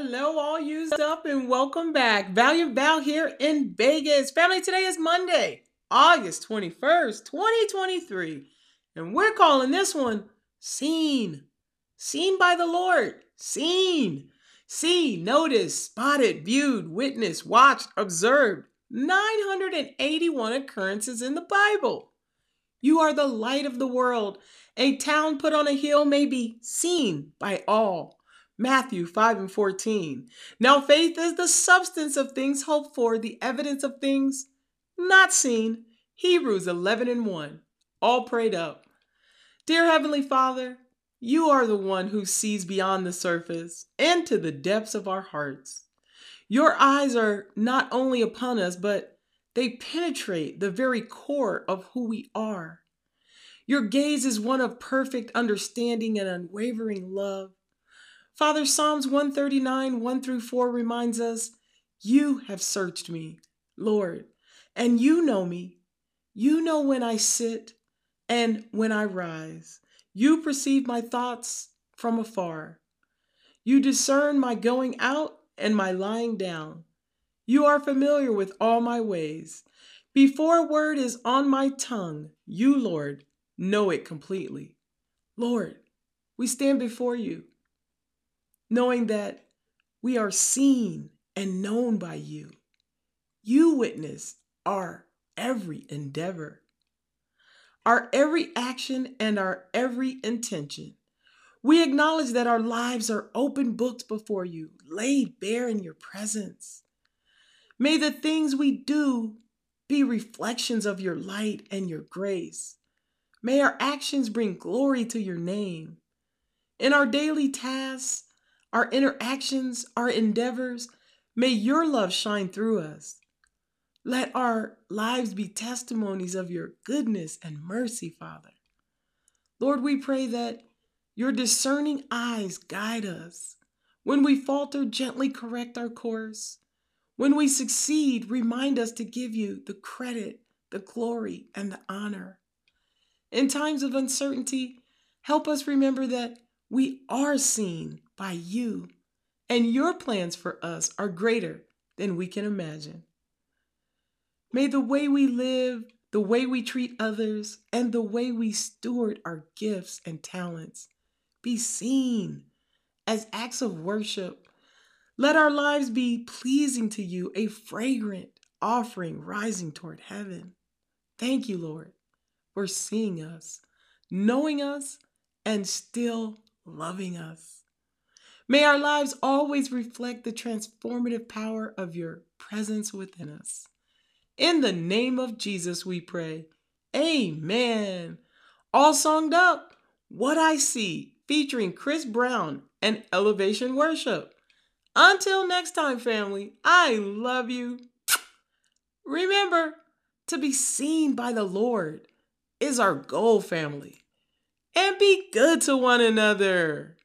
Hello, all used up, and welcome back. Valiant Val here in Vegas. Family, today is Monday, August 21st, 2023. And we're calling this one Seen. Seen by the Lord. Seen. See, noticed, spotted, viewed, witnessed, watched, observed. 981 occurrences in the Bible. You are the light of the world. A town put on a hill may be seen by all. Matthew 5 and 14. Now, faith is the substance of things hoped for, the evidence of things not seen. Hebrews 11 and 1. All prayed up. Dear Heavenly Father, you are the one who sees beyond the surface into the depths of our hearts. Your eyes are not only upon us, but they penetrate the very core of who we are. Your gaze is one of perfect understanding and unwavering love. Father, Psalms 139, 1 through 4 reminds us, You have searched me, Lord, and you know me. You know when I sit and when I rise. You perceive my thoughts from afar. You discern my going out and my lying down. You are familiar with all my ways. Before a word is on my tongue, you, Lord, know it completely. Lord, we stand before you, knowing that we are seen and known by you. You witness our every endeavor, our every action, and our every intention. We acknowledge that our lives are open books before you, laid bare in your presence. May the things we do be reflections of your light and your grace. May our actions bring glory to your name. In our daily tasks, our interactions, our endeavors, may your love shine through us. Let our lives be testimonies of your goodness and mercy, Father. Lord, we pray that your discerning eyes guide us. When we falter, gently correct our course. When we succeed, remind us to give you the credit, the glory, and the honor. In times of uncertainty, help us remember that we are seen by you, and your plans for us are greater than we can imagine. May the way we live, the way we treat others, and the way we steward our gifts and talents be seen as acts of worship. Let our lives be pleasing to you, a fragrant offering rising toward heaven. Thank you, Lord for seeing us, knowing us, and still loving us. May our lives always reflect the transformative power of your presence within us. In the name of Jesus, we pray. Amen. All songed up, What I See, featuring Chris Brown and Elevation Worship. Until next time, family, I love you. Remember to be seen by the Lord is our goal, family. And be good to one another.